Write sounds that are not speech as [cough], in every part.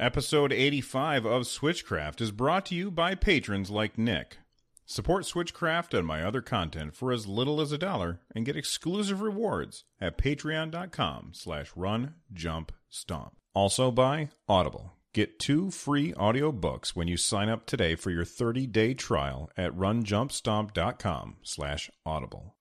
Episode 85 of Switchcraft is brought to you by patrons like Nick. Support Switchcraft and my other content for as little as a dollar and get exclusive rewards at patreon.com slash run jump stomp. Also by Audible. Get two free audiobooks when you sign up today for your 30-day trial at runjumpstomp.com slash audible.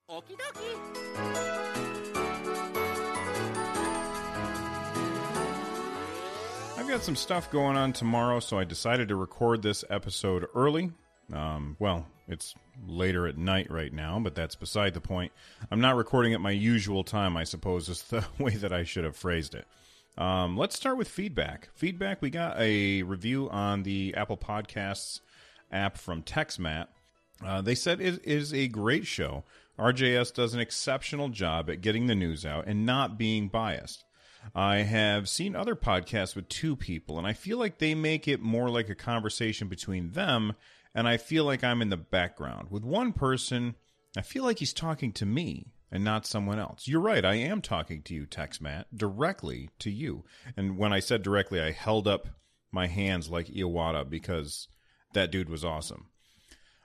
I've got some stuff going on tomorrow, so I decided to record this episode early. Um, well, it's later at night right now, but that's beside the point. I'm not recording at my usual time, I suppose, is the [laughs] way that I should have phrased it. Um, let's start with feedback. Feedback, we got a review on the Apple Podcasts app from TextMat. Uh, they said it is a great show. RJS does an exceptional job at getting the news out and not being biased. I have seen other podcasts with two people, and I feel like they make it more like a conversation between them, and I feel like I'm in the background. With one person, I feel like he's talking to me and not someone else. You're right, I am talking to you, Tex Matt, directly to you. And when I said directly, I held up my hands like Iwata because that dude was awesome.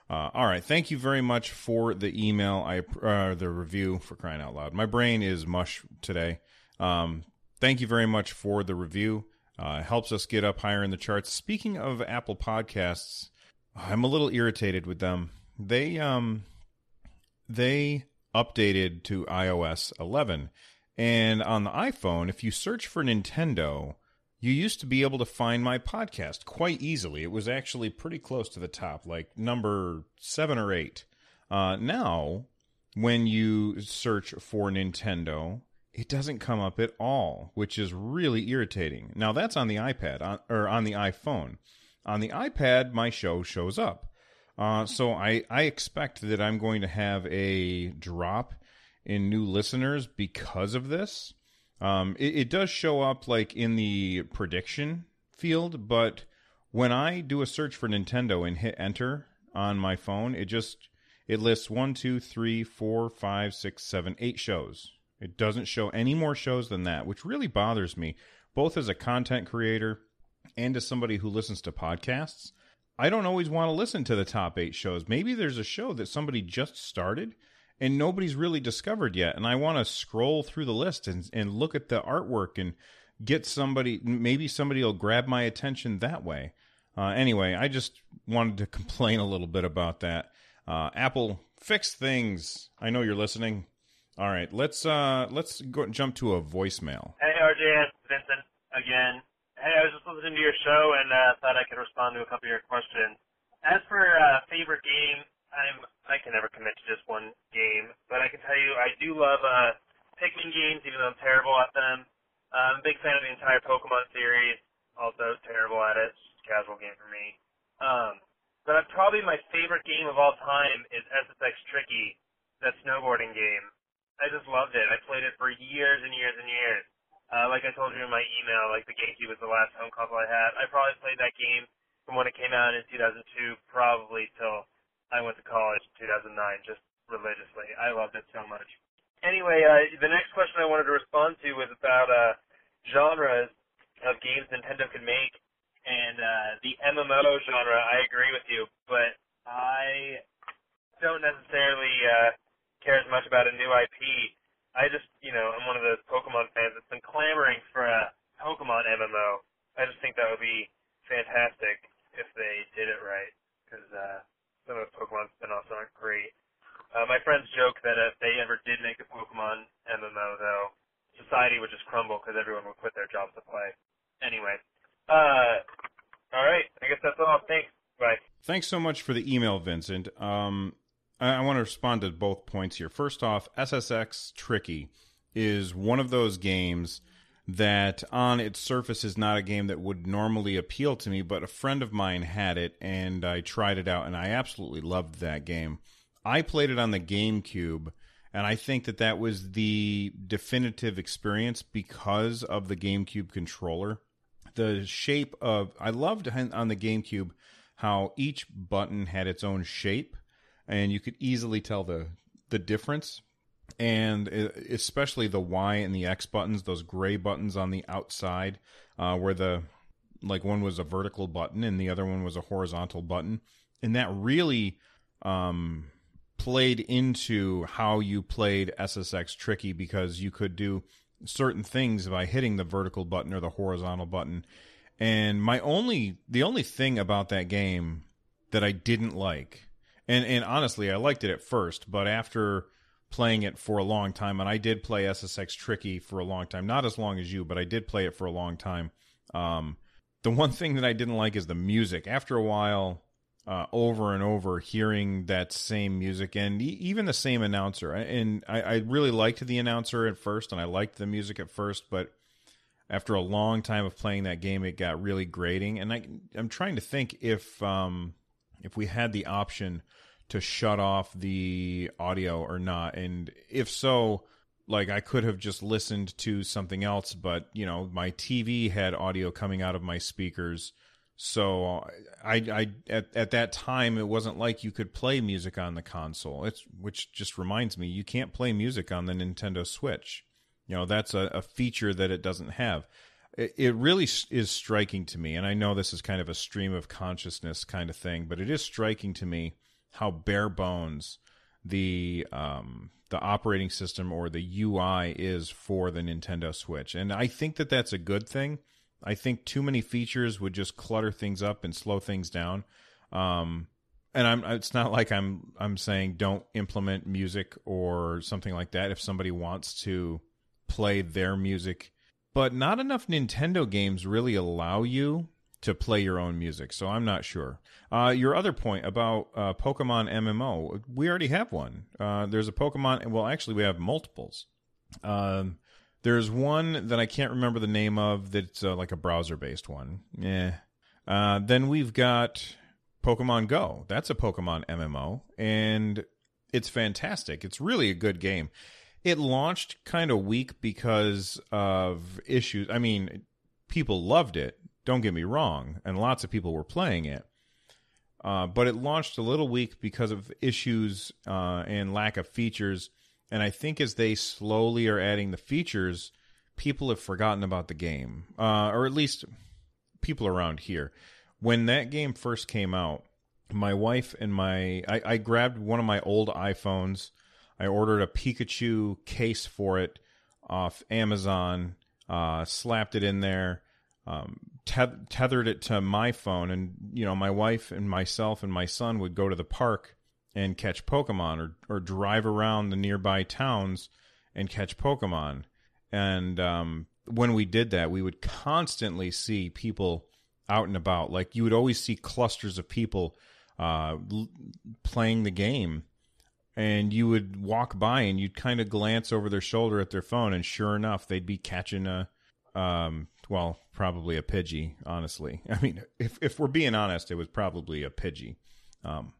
Uh, all right, thank you very much for the email, I uh, the review for crying out loud. My brain is mush today. Um, thank you very much for the review. Uh, helps us get up higher in the charts. Speaking of Apple Podcasts, I'm a little irritated with them. They um they updated to iOS 11, and on the iPhone, if you search for Nintendo, you used to be able to find my podcast quite easily. It was actually pretty close to the top, like number seven or eight. Uh, now, when you search for Nintendo, it doesn't come up at all, which is really irritating. Now that's on the iPad on, or on the iPhone. On the iPad, my show shows up. Uh, so I, I expect that I'm going to have a drop in new listeners because of this. Um, it, it does show up like in the prediction field, but when I do a search for Nintendo and hit enter on my phone, it just it lists one, two, three, four, five, six, seven, eight shows. It doesn't show any more shows than that, which really bothers me, both as a content creator and as somebody who listens to podcasts. I don't always want to listen to the top eight shows. Maybe there's a show that somebody just started and nobody's really discovered yet. And I want to scroll through the list and, and look at the artwork and get somebody, maybe somebody will grab my attention that way. Uh, anyway, I just wanted to [laughs] complain a little bit about that. Uh, Apple, fix things. I know you're listening. All right, let's uh, let's go jump to a voicemail. Hey, RJ, Vincent again. Hey, I was just listening to your show and uh, thought I could respond to a couple of your questions. As for uh, favorite game, I'm I can never commit to just one game, but I can tell you I do love uh, Pikmin games, even though I'm terrible at them. Uh, I'm a big fan of the entire Pokemon series, also terrible at it. It's just a casual game for me. Um, but probably my favorite game of all time is SSX Tricky, that snowboarding game. I just loved it. I played it for years and years and years. Uh, like I told you in my email, like the GameCube was the last home console I had. I probably played that game from when it came out in 2002, probably till I went to college in 2009, just religiously. I loved it so much. Anyway, uh, the next question I wanted to respond to was about uh, genres of games Nintendo can make, and uh, the MMO genre. I agree with you, but I don't necessarily uh, care as much about a new IP I just, you know, I'm one of those Pokemon fans that's been clamoring for a Pokemon MMO. I just think that would be fantastic if they did it right, because uh, some of the Pokemon spin-offs aren't great. Uh, my friends joke that if they ever did make a Pokemon MMO, though, society would just crumble because everyone would quit their jobs to play. Anyway, uh, all right, I guess that's all. Thanks. Bye. Thanks so much for the email, Vincent. Um, I, want to respond to both points here. First off, SSX Tricky is one of those games that on its surface is not a game that would normally appeal to me, but a friend of mine had it and I tried it out and I absolutely loved that game. I played it on the GameCube and I think that that was the definitive experience because of the GameCube controller. The shape of I loved on the GameCube how each button had its own shape and you could easily tell the the difference and especially the Y and the X buttons, those gray buttons on the outside, uh, where the like one was a vertical button and the other one was a horizontal button, and that really um, played into how you played SSX Tricky because you could do certain things by hitting the vertical button or the horizontal button. And my only the only thing about that game that I didn't like, and and honestly I liked it at first, but after playing it for a long time, and I did play SSX Tricky for a long time. Not as long as you, but I did play it for a long time. Um, the one [laughs] thing that I didn't like is the music. After a while, uh, over and over, hearing that same music and e- even the same announcer. And I, I really liked the announcer at first, and I liked the music at first, but after a long time of playing that game, it got really grating. And I, I'm trying to think if um, if we had the option to shut off the audio or not. And if so like I could have just listened to something else but you know my TV had audio coming out of my speakers. So I I at at that time it wasn't like you could play music on the console. It's which just reminds me you can't play music on the Nintendo Switch. You know that's a, a feature that it doesn't have it, really is striking to me and I know this is kind of a stream of consciousness kind of thing but it is striking to me how bare bones the um, the operating system or the UI is for the Nintendo Switch, and I think that that's a good thing. I think too many features would just clutter things up and slow things down. Um, and I'm it's not like I'm I'm saying don't implement music or something like that if somebody wants to play their music, but not enough Nintendo games really allow you to play your own music. So I'm not sure. Uh, your other point about uh, Pokemon MMO, we already have one. Uh, there's a Pokemon. Well, actually, we have multiples. Um, there's one that I can't remember the name of. That's uh, like a browser-based one. Yeah. Uh, then we've got Pokemon Go. That's a Pokemon MMO, and it's fantastic. It's really a good game. It launched kind of weak because of issues. I mean, people loved it don't get me wrong, and lots of people were playing it. Uh, but it launched a little weak because of issues uh, and lack of features. And I think as they slowly are adding the features, people have forgotten about the game, uh, or at least people around here. When that game first came out, my wife and my I, I grabbed one of my old iPhones. I ordered a Pikachu case for it off Amazon, uh, slapped it in there, um, tethered it to my phone, and you know, my wife and myself and my son would go to the park and catch Pokemon, or or drive around the nearby towns and catch Pokemon. And um, when we did that, we would constantly see people out and about. Like you would always see clusters of people uh, l- playing the game, and you would walk by and you'd kind of glance over their shoulder at their phone, and sure enough, they'd be catching a um, well, probably a Pidgey, honestly. [laughs] I mean, if if we're being honest, it was probably a Pidgey. Um,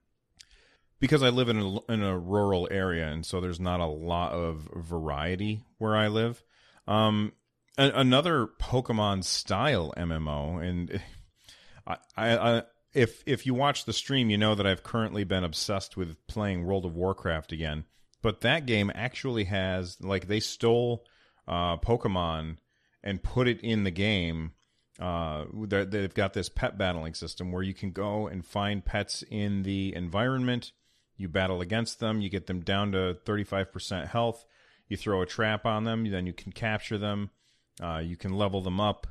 because I live in a, in a rural area, and so there's not a lot of variety where I live. Um, a, another Pokemon style MMO, and [laughs] I, I, I, if if you watch the stream, you know that I've currently been obsessed with playing World of Warcraft again. But that game actually has like they stole uh, Pokemon and put it in the game. Uh, they've got this pet battling system where you can go and find pets in the environment. You battle against them. You get them down to 35% health. You throw a trap on them. Then you can capture them. Uh, you can level them up,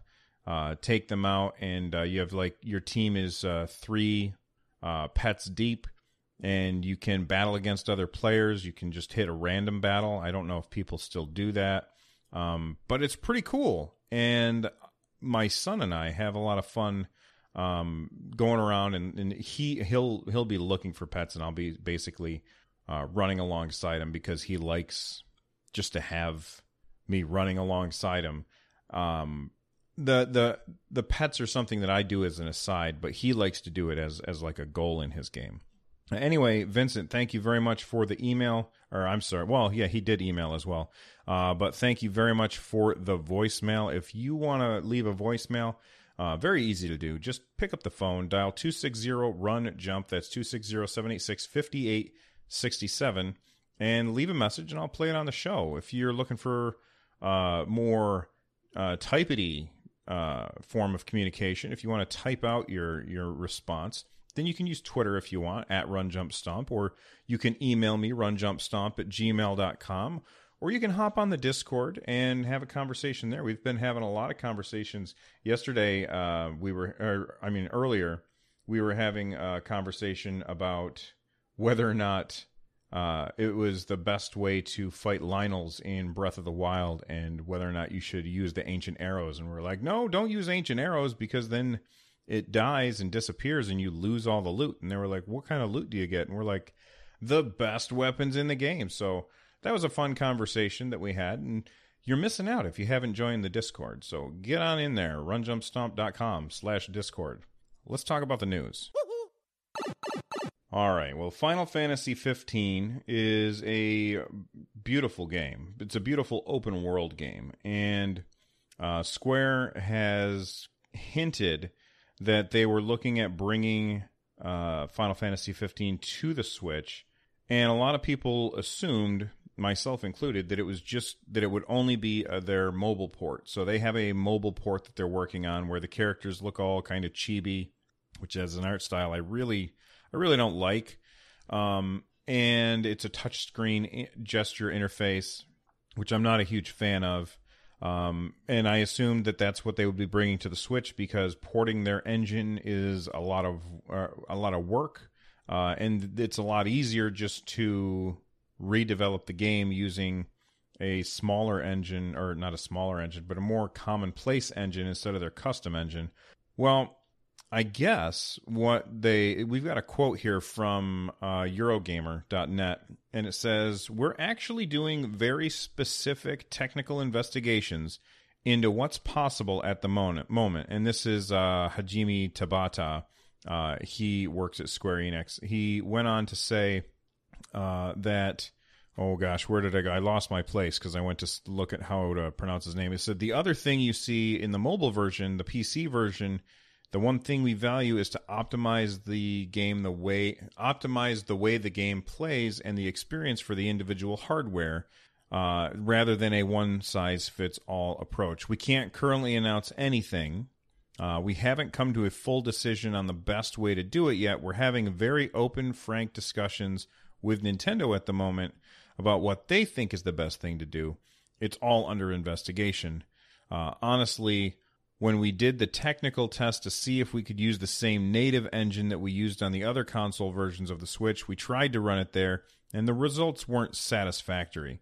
uh, take them out, and uh, you have like your team is uh, three uh, pets deep, and you can battle against other players. You can just hit a random battle. I don't know if people still do that. Um, but it's pretty cool. And my son and I have a lot of fun um, going around and, and he he'll he'll be looking for pets and I'll be basically uh, running alongside him because he likes just to have me running alongside him. um, the the the pets are something that I do as an aside, but he likes to do it as as like a goal in his game. Anyway, Vincent, thank you very much for the email. Or I'm sorry. Well, yeah, he did email as well. Uh, but thank you very much for the voicemail. If you want to leave a voicemail, uh, very easy to do. Just pick up the phone, dial 260 run jump. That's 260 786 5867, and leave a message, and I'll play it on the show. If you're looking for uh, more uh, typety uh, form of communication, if you want to type out your, your response, then you can use Twitter if you want at Run Jump runjumpstomp, or you can email me runjumpstomp at gmail.com, or you can hop on the Discord and have a conversation there. We've been having a lot of conversations. Yesterday, uh, we were, or, I mean, earlier, we were having a conversation about whether or not uh, it was the best way to fight Lynels in Breath of the Wild and whether or not you should use the ancient arrows. And we're like, no, don't use ancient arrows because then it dies and disappears and you lose all the loot. And they were like, what kind of loot do you get? And we're like, the best weapons in the game. So that was a fun conversation that we had. And you're missing out if you haven't joined the Discord. So get on in there, runjumpstomp.com slash Discord. Let's talk about the news. All right. Well, Final Fantasy 15 is a beautiful game. It's a beautiful open world game. And uh, Square has hinted that they were looking at bringing uh, Final Fantasy 15 to the Switch, and a lot of people assumed, myself included, that it was just that it would only be uh, their mobile port. So they have a mobile port that they're working on where the characters look all kind of chibi, which as an art style I really, I really don't like. Um, and it's a touchscreen gesture interface, which I'm not a huge fan of. Um, and I assumed that that's what they would be bringing to the Switch because porting their engine is a lot of uh, a lot of work, uh, and it's a lot easier just to redevelop the game using a smaller engine, or not a smaller engine, but a more commonplace engine instead of their custom engine. Well, I guess what they we've got a quote here from uh, Eurogamer.net, and it says we're actually doing very specific technical investigations into what's possible at the moment. Moment, and this is uh, Hajime Tabata. Uh, he works at Square Enix. He went on to say uh, that. Oh gosh, where did I go? I lost my place because I went to look at how to pronounce his name. It said the other thing you see in the mobile version, the PC version the one thing we value is to optimize the game the way optimize the way the game plays and the experience for the individual hardware uh, rather than a one size fits all approach. We can't currently announce anything. Uh, we haven't come to a full decision on the best way to do it yet. We're having very open, frank discussions with Nintendo at the moment about what they think is the best thing to do. It's all under investigation. Uh, honestly, when we did the technical test to see if we could use the same native engine that we used on the other console versions of the Switch, we tried to run it there, and the results weren't satisfactory.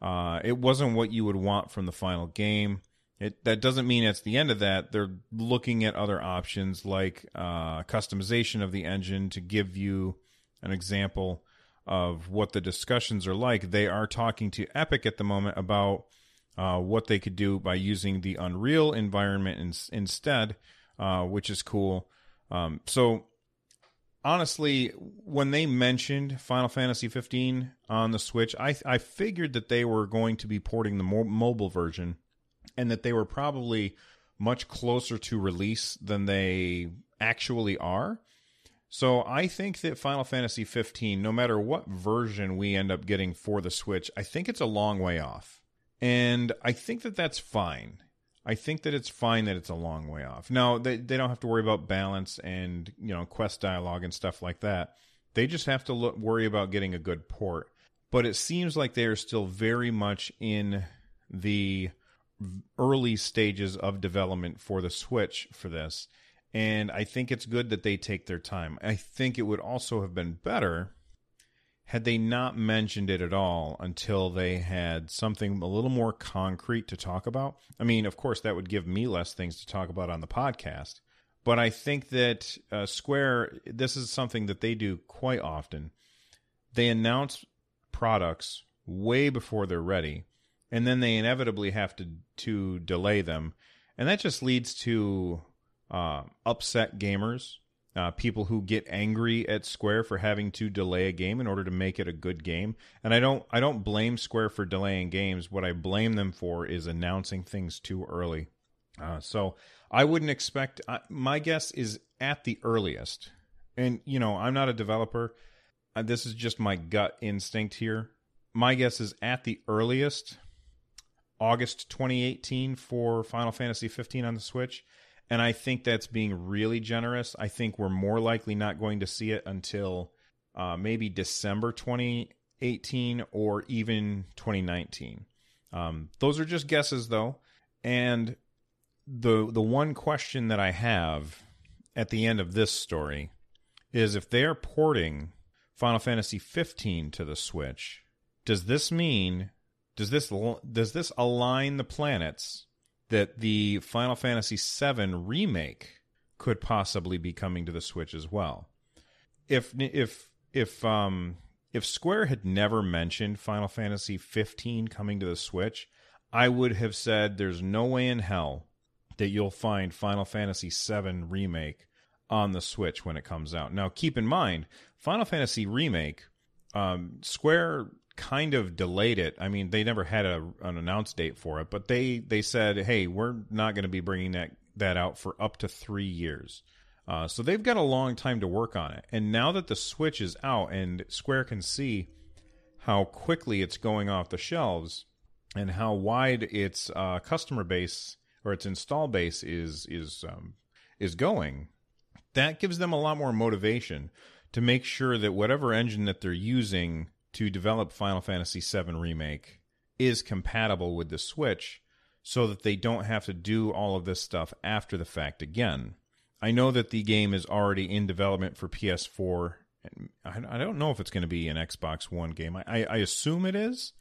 Uh, it wasn't what you would want from the final game. It that doesn't mean it's the end of that. They're looking at other options like uh, customization of the engine to give you an example of what the discussions are like. They are talking to Epic at the moment about uh, what they could do by using the Unreal environment in, instead, uh, which is cool. Um, so honestly, when they mentioned Final Fantasy 15 on the Switch, I I figured that they were going to be porting the mo- mobile version, and that they were probably much closer to release than they actually are. So I think that Final Fantasy 15, no matter what version we end up getting for the Switch, I think it's a long way off. And I think that that's fine. I think that it's fine that it's a long way off. Now, they, they don't have to worry about balance and, you know, quest dialogue and stuff like that. They just have to look, worry about getting a good port. But it seems like they are still very much in the early stages of development for the Switch for this. And I think it's good that they take their time. I think it would also have been better had they not mentioned it at all until they had something a little more concrete to talk about. I mean, of course, that would give me less things to talk about on the podcast. But I think that uh, Square, this is something that they do quite often. They announce products way before they're ready. and then they inevitably have to to delay them, and that just leads to uh, upset gamers, uh, people who get angry at Square for having to delay a game in order to make it a good game. And I don't I don't blame Square for delaying games. What I blame them for is announcing things too early. Uh, so I wouldn't expect. Uh, my guess is at the earliest, and you know I'm not a developer. Uh, this is just my gut instinct here. My guess is at the earliest August 2018 for Final Fantasy 15 on the Switch. And I think that's being really generous. I think we're more likely not going to see it until uh, maybe December 2018 or even 2019. Um, those are just guesses, though. And the the one question that I have at the end of this story is if they are porting Final Fantasy 15 to the Switch, does this mean does this does this align the planets that the Final Fantasy VII remake could possibly be coming to the Switch as well? If if if um if Square had never mentioned Final Fantasy 15 coming to the Switch, I would have said there's no way in hell that you'll find Final Fantasy VII remake on the Switch when it comes out. Now, keep in mind, Final Fantasy remake, um, Square kind of delayed it. I mean, they never had a, an announced date for it, but they they said, "Hey, we're not going to be bringing that that out for up to three years." Uh, so they've got a long time to work on it. And now that the Switch is out and Square can see how quickly it's going off the shelves and how wide its uh, customer base or its install base is is um, is going, that gives them a lot more motivation to make sure that whatever engine that they're using to develop Final Fantasy VII Remake is compatible with the Switch so that they don't have to do all of this stuff after the fact again. I know that the game is already in development for PS4. I don't know if it's going to be an Xbox One game. I, I assume it is,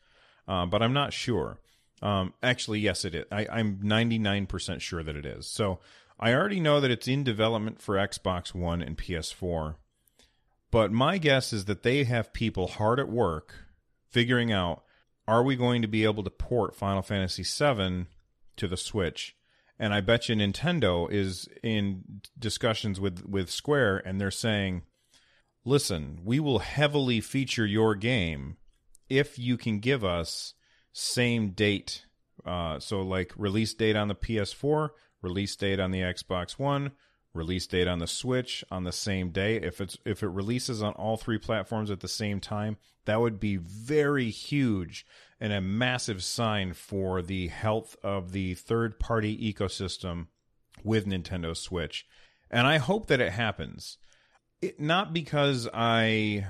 uh, but I'm not sure. Um, actually, yes, it is. I, I'm 99% sure that it is. So I already know that it's in development for Xbox One and PS4. But my guess is that they have people hard at work figuring out are we going to be able to port Final Fantasy VII to the Switch? And I bet you Nintendo is in discussions with, with Square and they're saying, listen, we will heavily feature your game if you can give us same date. Uh, so, like release date on the PS4, release date on the Xbox One, release date on the Switch on the same day. If it's if it releases on all three platforms at the same time, that would be very huge and a massive sign for the health of the third party ecosystem with Nintendo Switch. And I hope that it happens. It, not because I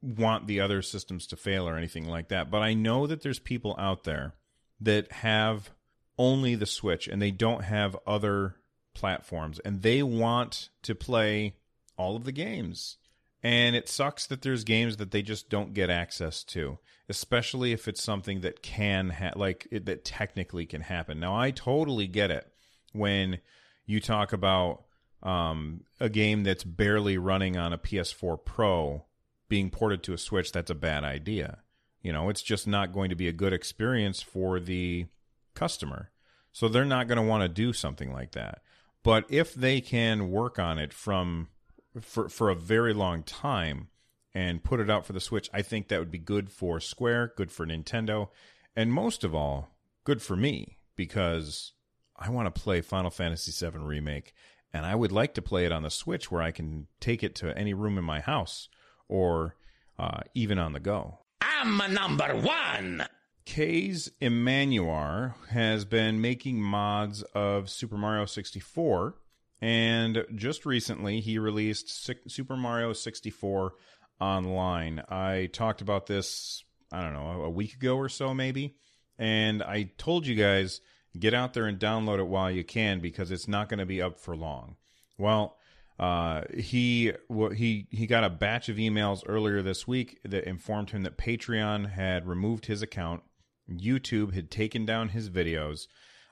want the other systems to fail or anything like that, but I know that there's people out there that have only the Switch and they don't have other platforms and they want to play all of the games. And it sucks that there's games that they just don't get access to, especially if it's something that can ha- like it, that technically can happen. Now I totally get it when you talk about um, a game that's barely running on a PS4 Pro being ported to a Switch. That's a bad idea. You know, it's just not going to be a good experience for the customer. So they're not going to want to do something like that. But if they can work on it from for for a very long time and put it out for the Switch, I think that would be good for Square, good for Nintendo, and most of all, good for me because I want to play Final Fantasy VII Remake and I would like to play it on the Switch where I can take it to any room in my house or uh, even on the go. I'm number one. Kaze Emanuar has been making mods of Super Mario 64, and just recently he released Super Mario 64 online. I talked about this, I don't know, a week ago or so, maybe, and I told you guys get out there and download it while you can because it's not going to be up for long. Well, uh, he he he got a batch of emails earlier this week that informed him that Patreon had removed his account YouTube had taken down his videos.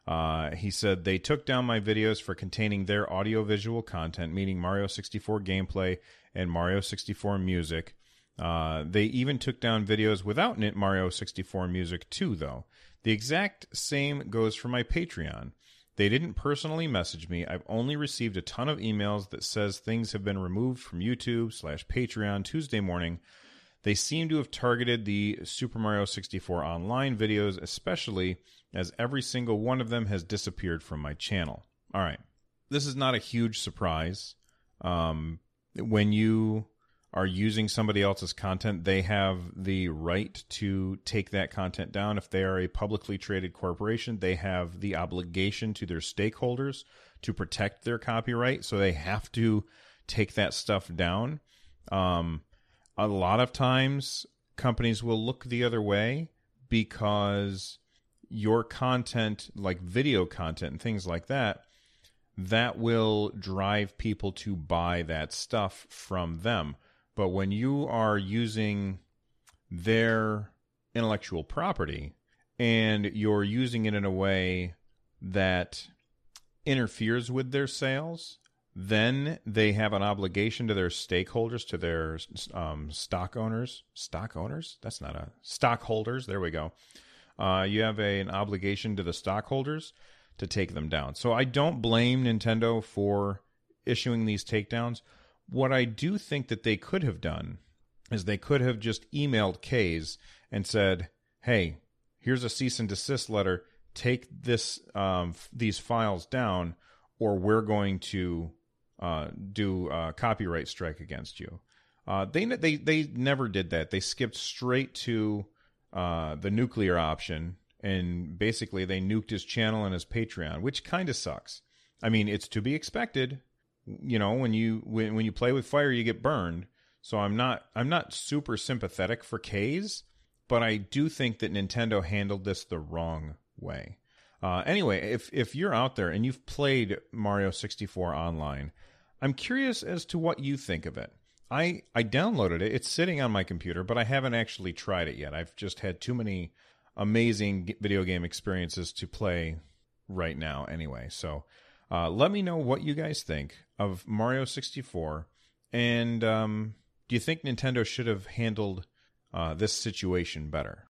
Uh, he said they took down my videos for containing their audiovisual content, meaning Mario 64 gameplay and Mario 64 music. Uh, they even took down videos without Mario 64 music too, though. The exact same goes for my Patreon. They didn't personally message me. I've only received a ton of emails that says things have been removed from YouTube slash Patreon Tuesday morning. They seem to have targeted the Super Mario 64 online videos, especially as every single one of them has disappeared from my channel. All right. This is not a huge surprise. Um, when you are using somebody else's content, they have the right to take that content down. If they are a publicly traded corporation, they have the obligation to their stakeholders to protect their copyright. So they have to take that stuff down. Um, a lot of times, companies will look the other way because your content, like video content and things like that, that will drive people to buy that stuff from them. But when you are using their intellectual property and you're using it in a way that interferes with their sales, then they have an obligation to their stakeholders, to their um, stock owners. Stock owners? That's not a stockholders. There we go. Uh, you have a, an obligation to the stockholders to take them down. So I don't blame Nintendo for issuing these takedowns. What I do think that they could have done is they could have just emailed Kaze and said, "Hey, here's a cease and desist letter. Take this um, these files down, or we're going to uh, do a copyright strike against you." Uh, they they they never did that. They skipped straight to uh, the nuclear option, and basically they nuked his channel and his Patreon, which kind of sucks. I mean, it's to be expected you know when you when, when you play with fire you get burned so i'm not i'm not super sympathetic for Kaze, but i do think that nintendo handled this the wrong way uh, anyway if if you're out there and you've played mario 64 online i'm curious as to what you think of it i i downloaded it it's sitting on my computer but i haven't actually tried it yet i've just had too many amazing video game experiences to play right now anyway so uh, let me know what you guys think of Mario 64. And um, do you think Nintendo should have handled uh, this situation better?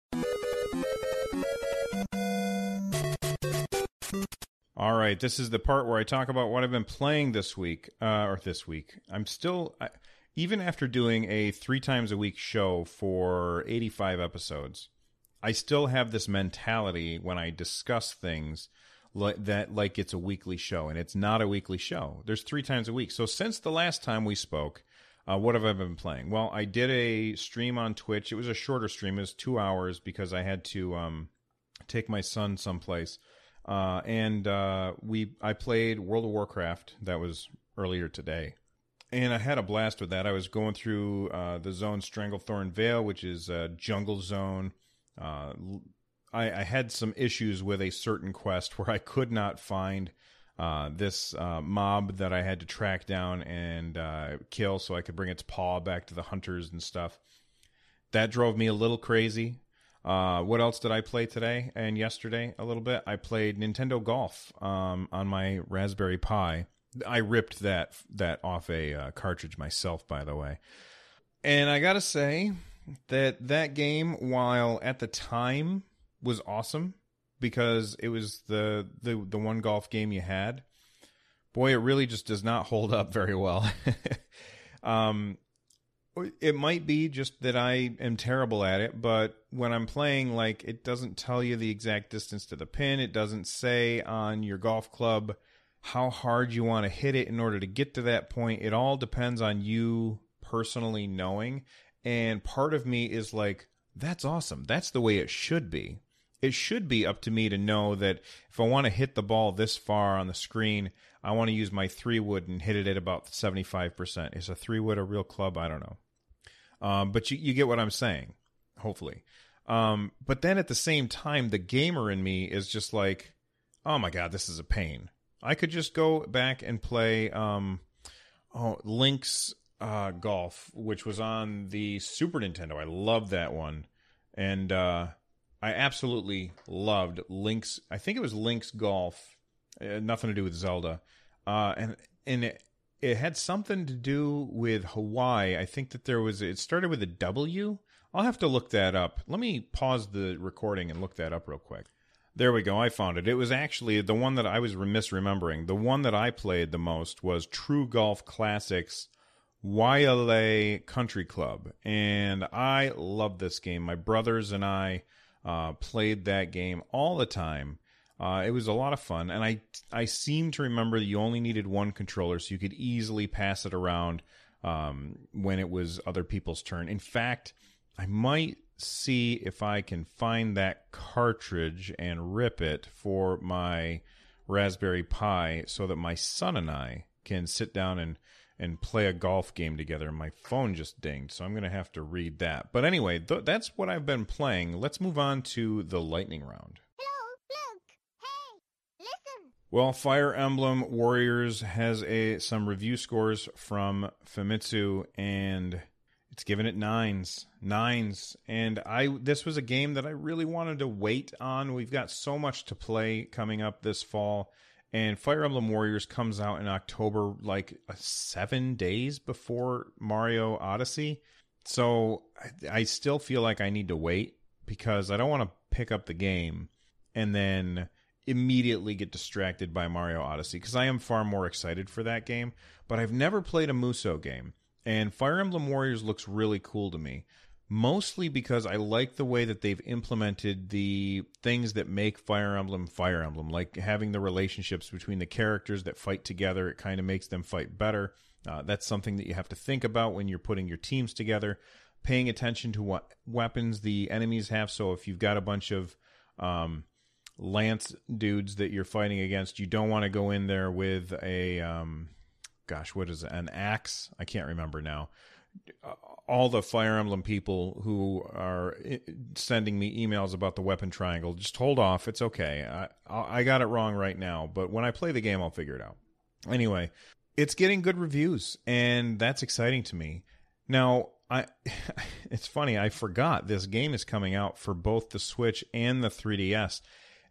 All right, this is the part where I talk about what I've been playing this week, uh, or this week. I'm still, I, even after doing a three times a week show for 85 episodes, I still have this mentality when I discuss things like that like it's a weekly show and it's not a weekly show. There's three times a week. So since the last time we spoke uh, what have i been playing? Well i did a stream on twitch. It was a shorter stream. It was two hours because i had to um, take my son someplace uh, and uh, we i played world of warcraft that was earlier today and I had a blast with that. I was going through uh, the zone Stranglethorn Vale, which is a jungle zone, uh, I, I, had some issues with a certain quest where I could not find uh, this uh, mob that I had to track down and kill so I could bring its paw back to the hunters and stuff. That drove me a little crazy. Uh, what else did I play today and yesterday a little bit? I played Nintendo Golf um, on my Raspberry Pi. I ripped that that off a uh, cartridge myself, by the way. And I gotta say that that game, while at the time was awesome because it was the the the one golf game you had. Boy, it really just does not [laughs] hold up very well. [laughs] um, it might be just that I am terrible at it, but when I'm playing, like, it doesn't tell you the exact distance to the pin. It doesn't say on your golf club how hard you want to hit it in order to get to that point. It all depends on you personally knowing. And part of me is like, that's awesome. That's the way it should be it should be up to me to know that if I want to hit the ball this far on the screen, I want to use my three wood and hit it at about 75%. Is a three wood a real club? I don't know. Um, but you, you get what I'm saying, hopefully. Um, but then at the same time, the gamer in me is just like, oh my God, this is a pain. I could just go back and play um, oh, Link's uh, Golf, which was on the Super Nintendo. I love that one. And, uh, I absolutely loved Link's. I think it was Link's Golf. nothing to do with Zelda, uh, and and it, it had something to do with Hawaii. I think that there was. It started with a W. I'll have to look that up. Let me pause the recording and look that up real quick. There we go. I found it. It was actually the one that I was misremembering. The one that I played the most was True Golf Classics Wailea Country Club. And I love this game. My brothers and I uh, played that game all the time. Uh, it was a lot of fun, and I I seem to remember that you only needed one controller, so you could easily pass it around um, when it was other people's turn. In fact, I might see if I can find that cartridge and rip it for my Raspberry Pi, so that my son and I can sit down and and play a golf game together. My phone just dinged, so I'm going to have to read that. But anyway, th- that's what I've been playing. Let's move on to the lightning round. Well, Fire Emblem Warriors has a some review scores from Famitsu, and it's given it nines, nines. And I this was a game that I really wanted to wait on. We've got so much to play coming up this fall, and Fire Emblem Warriors comes out in October, like uh, seven days before Mario Odyssey. So I, I still feel like I need to wait because I don't want to pick up the game and then immediately get distracted by Mario Odyssey because I am far more excited for that game. But I've never played a Musou game, and Fire Emblem Warriors looks really cool to me. Mostly because I like the way that they've implemented the things that make Fire Emblem Fire Emblem, like having the relationships between the characters that fight together. It kind of makes them fight better. Uh, that's something that you have to think about when you're putting your teams together. Paying attention to what weapons the enemies have. So if you've got a bunch of um, lance dudes that you're fighting against, you don't want to go in there with a um, gosh, what is it? An axe? I can't remember now. All the Fire Emblem people who are sending me emails about the weapon triangle, just hold off. It's okay. I I got it wrong right now, but when I play the game, I'll figure it out. Anyway, it's getting good reviews, and that's exciting to me. Now, I [laughs] it's funny, I forgot this game is coming out for both the Switch and the 3DS.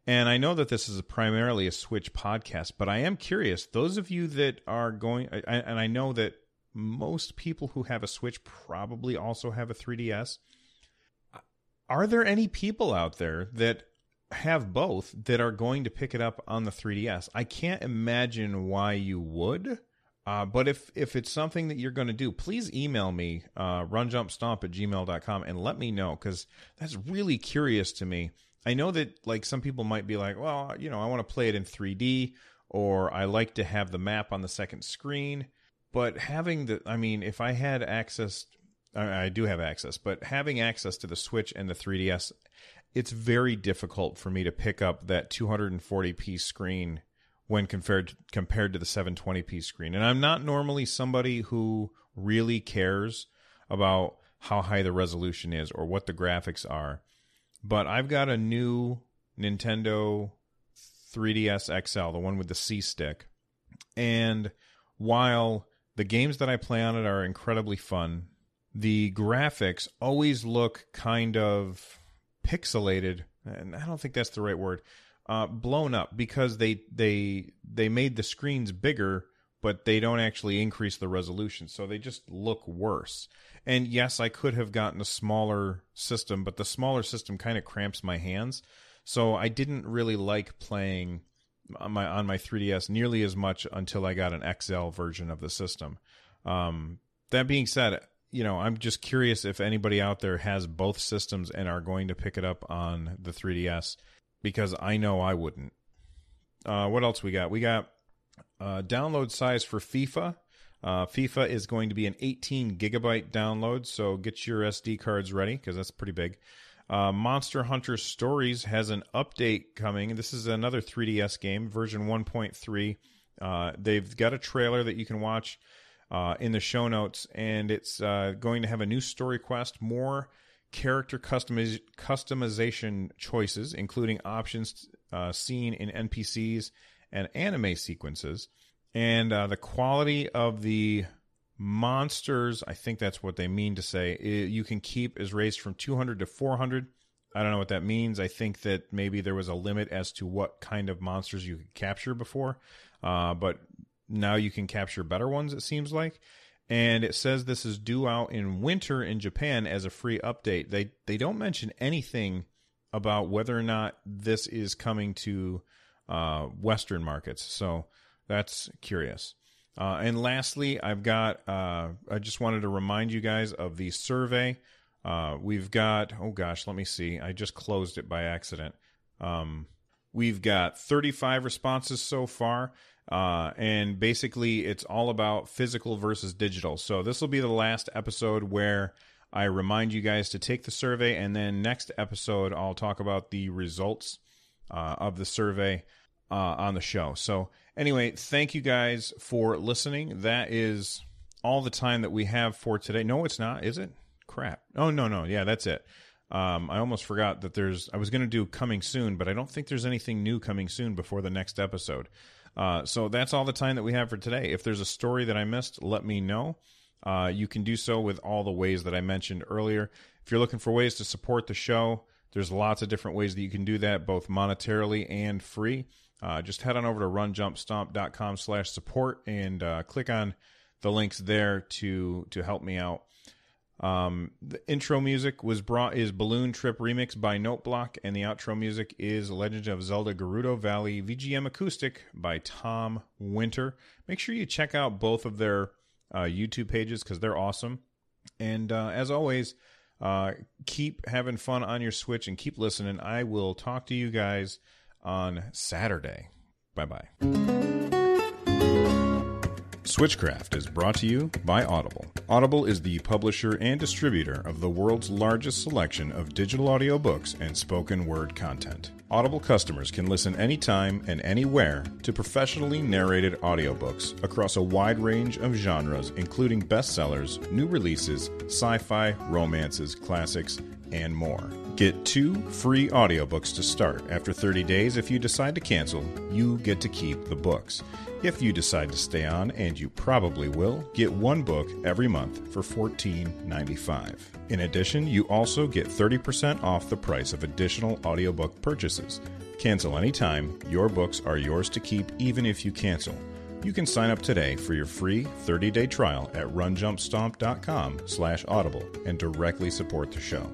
And I know that this is a primarily a Switch podcast, but I am curious. Those of you that are going, and I know that most people who have a Switch probably also have a 3DS. Are there any people out there that have both that are going to pick it up on the 3DS? I can't imagine why you would. Uh, but if, if it's something that you're going to do, please email me, uh, runjumpstomp at gmail.com and let me know because that's really curious to me I know that like some people might be like, well, you know, I want to play it in 3D or I like to have the map on the second screen. But having the, I mean, if I had access, I do have access, but having access to the Switch and the 3DS, it's very difficult for me to pick up that 240p screen when compared compared to the 720p screen. And I'm not normally somebody who really cares about how high the resolution is or what the graphics are. But I've got a new Nintendo 3DS XL, the one with the C stick. And while the games that I play on it are incredibly fun, the graphics always look kind of pixelated, and I don't think that's the right word. Uh, blown up because they they they made the screens bigger, but they don't actually increase the resolution, so they just look worse. And yes, I could have gotten a smaller system, but the smaller system kind of cramps my hands. So I didn't really like playing on my on my 3DS nearly as much until I got an XL version of the system. Um, that being said, you know, I'm just curious if anybody out there has both systems and are going to pick it up on the 3DS because I know I wouldn't. Uh, what else we got? We got uh, download size for FIFA uh, FIFA is going to be an 18 gigabyte download, so get your SD cards ready because that's pretty big. Uh, Monster Hunter Stories has an update coming. This is another 3DS game, version 1.3. Uh, they've got a trailer that you can watch uh, in the show notes, and it's going to have a new story quest, more character customiz- customization choices, including options seen in NPCs and anime sequences. And uh, the quality of the monsters i think that's what they mean to say it, you can keep is raised from 200 to 400 i don't know what that means. I think that maybe there was a limit as to what kind of monsters you could capture before uh, but now you can capture better ones it seems like. And it says this is due out in winter in japan as a free update. They they don't mention anything about whether or not this is coming to uh, Western markets. So that's curious. Uh, and lastly, I've got, uh, I just wanted to remind you guys of the survey. Uh, we've got, oh gosh, let me see. I just closed it by accident. Um, we've got 35 responses so far. Uh, and basically, it's all about physical versus digital. So, this will be the last episode where I remind you guys to take the survey. And then, next episode, I'll talk about the results uh, of the survey uh, on the show. So, anyway, thank you guys for listening. That is all the time that we have for today. No, it's not, is it? Crap. Oh, no, no. Yeah, that's it. Um, I almost forgot that there's, I was going to do coming soon, but I don't think there's anything new coming soon before the next episode. Uh, so that's all the time that we have for today. If there's a story that I missed, let me know. Uh, you can do so with all the ways that I mentioned earlier. If you're looking for ways to support the show, there's lots of different ways that you can do that, both monetarily and free. Uh, just head on over to runjumpstomp.com slash support and uh, click on the links there to to help me out. Um, the intro music was brought is Balloon Trip Remix by Noteblock, and the outro music is Legend of Zelda Gerudo Valley VGM Acoustic by Tom Winter. Make sure you check out both of their uh, YouTube pages because they're awesome. And uh, as always, uh, keep having fun on your Switch and keep listening. I will talk to you guys on Saturday. Bye bye. Switchcraft is brought to you by Audible. Audible is the publisher and distributor of the world's largest selection of digital audiobooks and spoken word content. Audible customers can listen anytime and anywhere to professionally narrated audiobooks across a wide range of genres, including bestsellers, new releases, sci fi, romances, classics, and more. Get two free audiobooks to start. After 30 days, if you decide to cancel, you get to keep the books. If you decide to stay on, and you probably will, get one book every month for $14.95. In addition, you also get 30% off the price of additional audiobook purchases. Cancel anytime, your books are yours to keep even if you cancel. You can sign up today for your free 30-day trial at runjumpstomp.com slash audible and directly support the show.